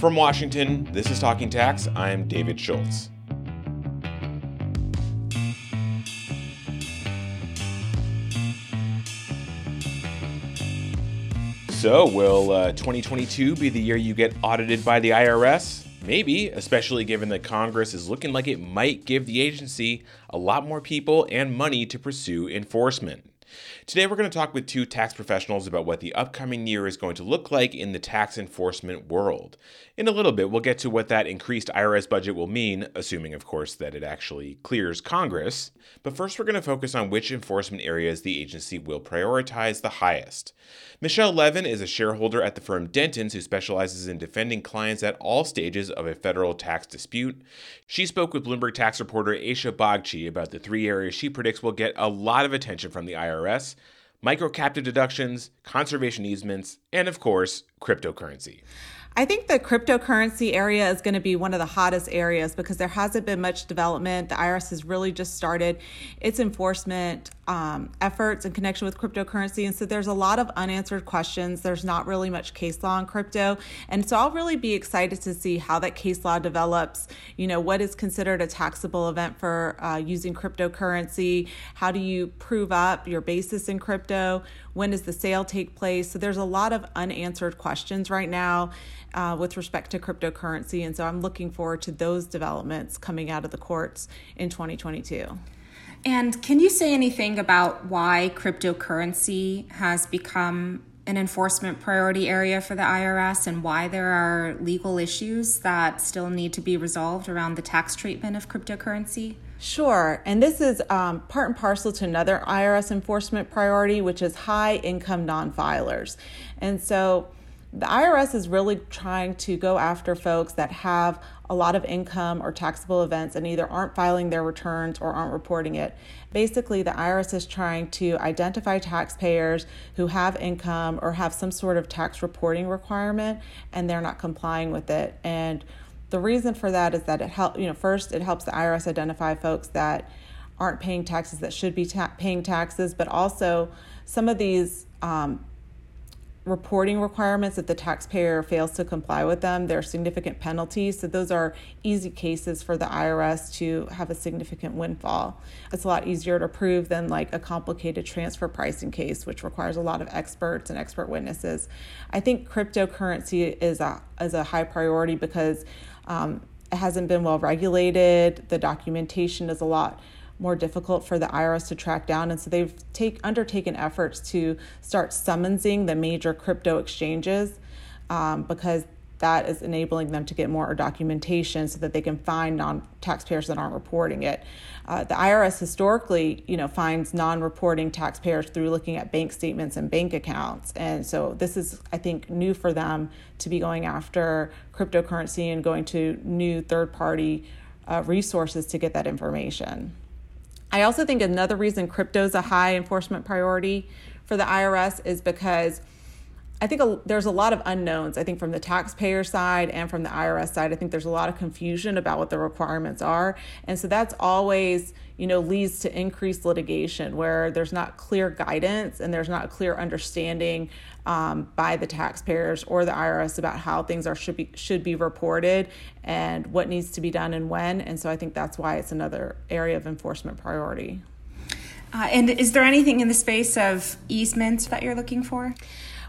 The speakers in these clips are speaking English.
From Washington, this is Talking Tax. I'm David Schultz. So, will uh, 2022 be the year you get audited by the IRS? Maybe, especially given that Congress is looking like it might give the agency a lot more people and money to pursue enforcement. Today, we're going to talk with two tax professionals about what the upcoming year is going to look like in the tax enforcement world. In a little bit, we'll get to what that increased IRS budget will mean, assuming, of course, that it actually clears Congress. But first, we're going to focus on which enforcement areas the agency will prioritize the highest. Michelle Levin is a shareholder at the firm Dentons who specializes in defending clients at all stages of a federal tax dispute. She spoke with Bloomberg tax reporter Aisha Bagchi about the three areas she predicts will get a lot of attention from the IRS micro captive deductions, conservation easements, and of course, cryptocurrency. I think the cryptocurrency area is going to be one of the hottest areas because there hasn't been much development. The IRS has really just started its enforcement um, efforts in connection with cryptocurrency. And so there's a lot of unanswered questions. There's not really much case law on crypto. And so I'll really be excited to see how that case law develops. You know, what is considered a taxable event for uh, using cryptocurrency? How do you prove up your basis in crypto? When does the sale take place? So there's a lot of unanswered questions right now. Uh, with respect to cryptocurrency. And so I'm looking forward to those developments coming out of the courts in 2022. And can you say anything about why cryptocurrency has become an enforcement priority area for the IRS and why there are legal issues that still need to be resolved around the tax treatment of cryptocurrency? Sure. And this is um, part and parcel to another IRS enforcement priority, which is high income non filers. And so the IRS is really trying to go after folks that have a lot of income or taxable events and either aren't filing their returns or aren't reporting it. Basically, the IRS is trying to identify taxpayers who have income or have some sort of tax reporting requirement and they're not complying with it. And the reason for that is that it helps, you know, first it helps the IRS identify folks that aren't paying taxes that should be ta- paying taxes, but also some of these um, reporting requirements if the taxpayer fails to comply with them there are significant penalties. So those are easy cases for the irs to have a significant windfall. It's a lot easier to prove than like a complicated transfer pricing case which requires a lot of experts and expert witnesses. I think cryptocurrency is a is a high priority because um, it hasn't been well regulated. The documentation is a lot more difficult for the IRS to track down. And so they've take, undertaken efforts to start summonsing the major crypto exchanges um, because that is enabling them to get more documentation so that they can find non-taxpayers that aren't reporting it. Uh, the IRS historically, you know, finds non-reporting taxpayers through looking at bank statements and bank accounts, and so this is, I think, new for them to be going after cryptocurrency and going to new third-party uh, resources to get that information. I also think another reason crypto is a high enforcement priority for the IRS is because I think a, there's a lot of unknowns. I think from the taxpayer side and from the IRS side, I think there's a lot of confusion about what the requirements are. And so that's always, you know, leads to increased litigation where there's not clear guidance and there's not a clear understanding um, by the taxpayers or the IRS about how things are should be should be reported and what needs to be done and when. And so I think that's why it's another area of enforcement priority. Uh, and is there anything in the space of easements that you're looking for?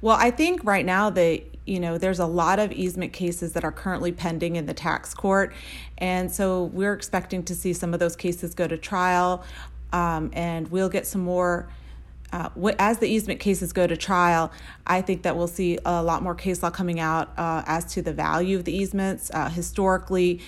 Well, I think right now the you know there's a lot of easement cases that are currently pending in the tax court, and so we're expecting to see some of those cases go to trial, um, and we'll get some more. Uh, as the easement cases go to trial, I think that we'll see a lot more case law coming out uh, as to the value of the easements. Uh, historically,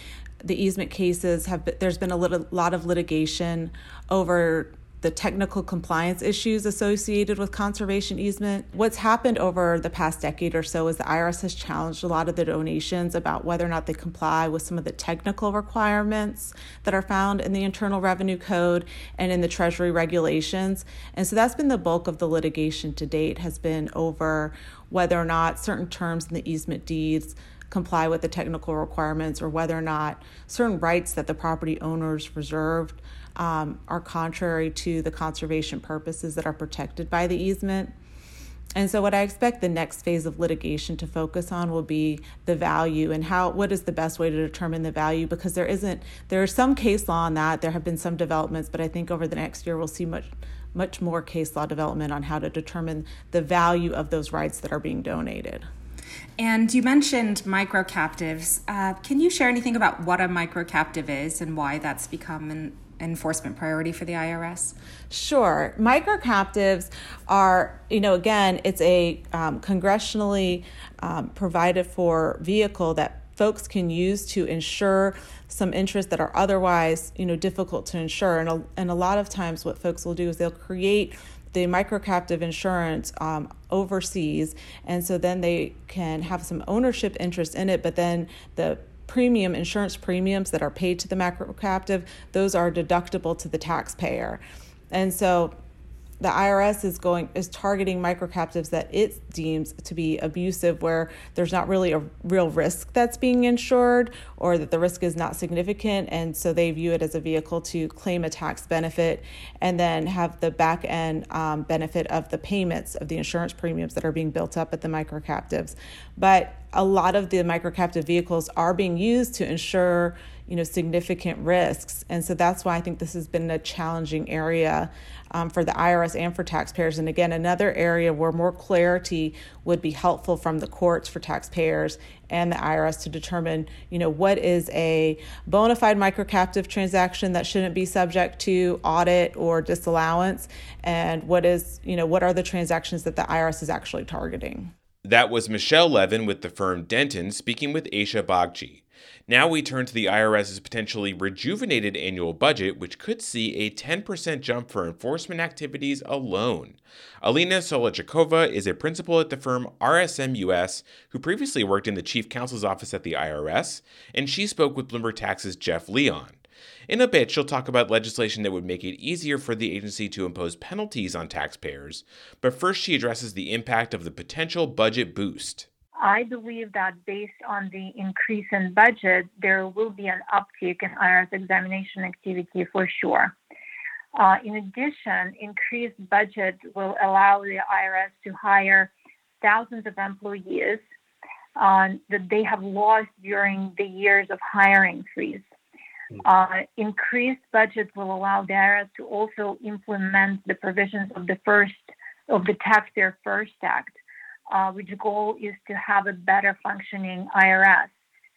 the easement cases have been, there's been a little, lot of litigation over the technical compliance issues associated with conservation easement. What's happened over the past decade or so is the IRS has challenged a lot of the donations about whether or not they comply with some of the technical requirements that are found in the Internal Revenue Code and in the Treasury regulations. And so that's been the bulk of the litigation to date has been over whether or not certain terms in the easement deeds comply with the technical requirements or whether or not certain rights that the property owners reserved um, are contrary to the conservation purposes that are protected by the easement. And so, what I expect the next phase of litigation to focus on will be the value and how what is the best way to determine the value because there isn't there is some case law on that. There have been some developments, but I think over the next year we'll see much much more case law development on how to determine the value of those rights that are being donated. And you mentioned micro captives. Uh, can you share anything about what a micro captive is and why that's become an enforcement priority for the IRS? Sure. Micro captives are, you know, again, it's a um, congressionally um, provided for vehicle that folks can use to ensure some interests that are otherwise, you know, difficult to insure. And a, and a lot of times, what folks will do is they'll create the micro captive insurance um, overseas, and so then they can have some ownership interest in it, but then the premium insurance premiums that are paid to the macro captive those are deductible to the taxpayer. And so the IRS is going is targeting microcaptives that it deems to be abusive where there's not really a real risk that's being insured or that the risk is not significant. And so they view it as a vehicle to claim a tax benefit and then have the back end um, benefit of the payments of the insurance premiums that are being built up at the microcaptives. But a lot of the microcaptive vehicles are being used to insure you know significant risks. And so that's why i think this has been a challenging area um, for the irs and for taxpayers. And again another area where more clarity would be helpful from the courts for taxpayers and the irs to determine you know what is a bona fide microcaptive transaction that shouldn't be subject to audit or disallowance and what is you know what are the transactions that the irs is actually targeting? That was Michelle Levin with the firm denton speaking with Aisha Bagchi. Now we turn to the IRS's potentially rejuvenated annual budget, which could see a 10% jump for enforcement activities alone. Alina Solodchikova is a principal at the firm RSM US, who previously worked in the chief counsel's office at the IRS, and she spoke with Bloomberg Tax's Jeff Leon. In a bit, she'll talk about legislation that would make it easier for the agency to impose penalties on taxpayers, but first she addresses the impact of the potential budget boost. I believe that based on the increase in budget, there will be an uptick in IRS examination activity for sure. Uh, in addition, increased budget will allow the IRS to hire thousands of employees uh, that they have lost during the years of hiring freeze. Uh, increased budget will allow the IRS to also implement the provisions of the first of the Taxpayer First Act, uh, which goal is to have a better functioning IRS,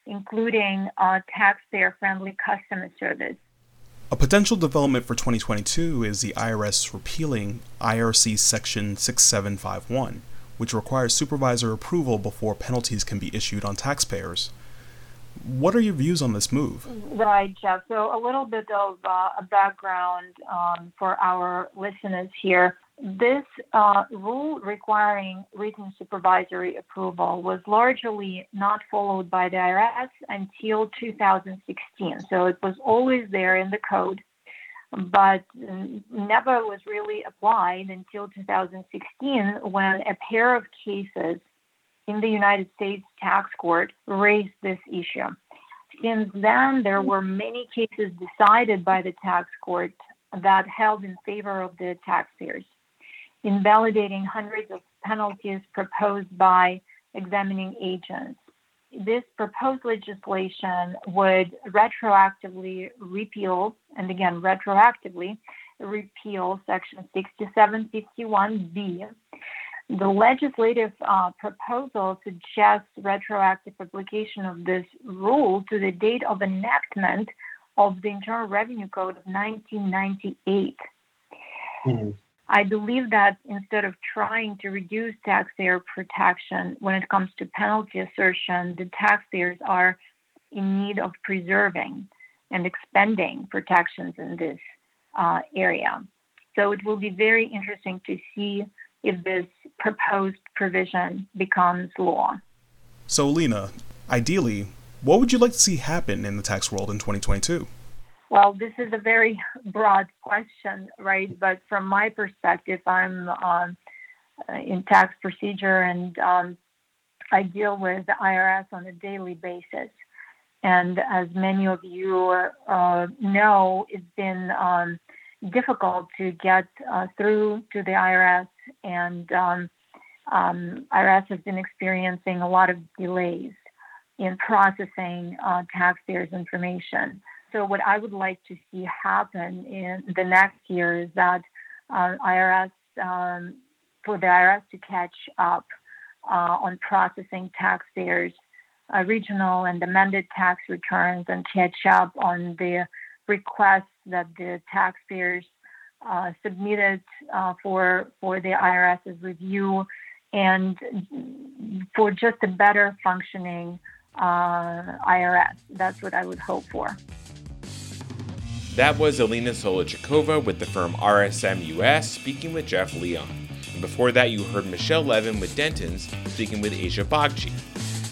including uh, taxpayer-friendly customer service. A potential development for 2022 is the IRS repealing IRC Section 6751, which requires supervisor approval before penalties can be issued on taxpayers. What are your views on this move? Right, Jeff. So, a little bit of uh, a background um, for our listeners here. This uh, rule requiring written supervisory approval was largely not followed by the IRS until 2016. So, it was always there in the code, but never was really applied until 2016 when a pair of cases in the United States tax court raised this issue. Since then, there were many cases decided by the tax court that held in favor of the taxpayers, invalidating hundreds of penalties proposed by examining agents. This proposed legislation would retroactively repeal, and again, retroactively repeal Section 6751B the legislative uh, proposal suggests retroactive application of this rule to the date of enactment of the Internal Revenue Code of 1998. Mm-hmm. I believe that instead of trying to reduce taxpayer protection when it comes to penalty assertion, the taxpayers are in need of preserving and expanding protections in this uh, area. So it will be very interesting to see if this proposed provision becomes law. So, Lena, ideally, what would you like to see happen in the tax world in 2022? Well, this is a very broad question, right? But from my perspective, I'm um, in tax procedure and um, I deal with the IRS on a daily basis. And as many of you uh, know, it's been um, difficult to get uh, through to the IRS and um, um, IRS has been experiencing a lot of delays in processing uh, taxpayers' information. So, what I would like to see happen in the next year is that uh, IRS, um, for the IRS to catch up uh, on processing taxpayers' uh, regional and amended tax returns and catch up on the requests that the taxpayers uh, submitted uh, for for the IRS's review and for just a better functioning uh, IRS. That's what I would hope for. That was Alina Solodchikova with the firm RSM US speaking with Jeff Leon. And before that, you heard Michelle Levin with Dentons speaking with Aisha Bagchi.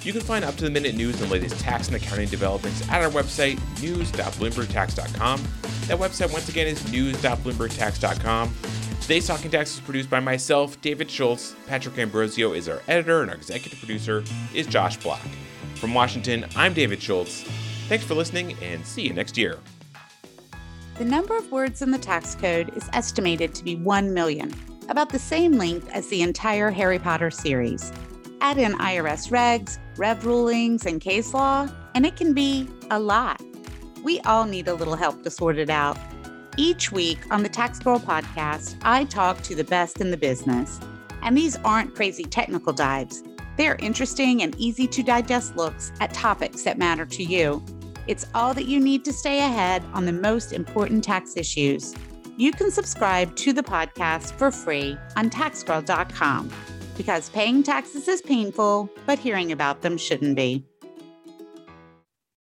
You can find up to the minute news and latest tax and accounting developments at our website, news.bloombergtax.com. That website, once again, is news.bloombergtax.com. Today's Talking Tax is produced by myself, David Schultz. Patrick Ambrosio is our editor, and our executive producer is Josh Black. From Washington, I'm David Schultz. Thanks for listening, and see you next year. The number of words in the tax code is estimated to be 1 million, about the same length as the entire Harry Potter series. Add in IRS regs, rev rulings, and case law, and it can be a lot. We all need a little help to sort it out. Each week on the Tax Girl podcast, I talk to the best in the business. And these aren't crazy technical dives. They're interesting and easy to digest looks at topics that matter to you. It's all that you need to stay ahead on the most important tax issues. You can subscribe to the podcast for free on taxgirl.com because paying taxes is painful, but hearing about them shouldn't be.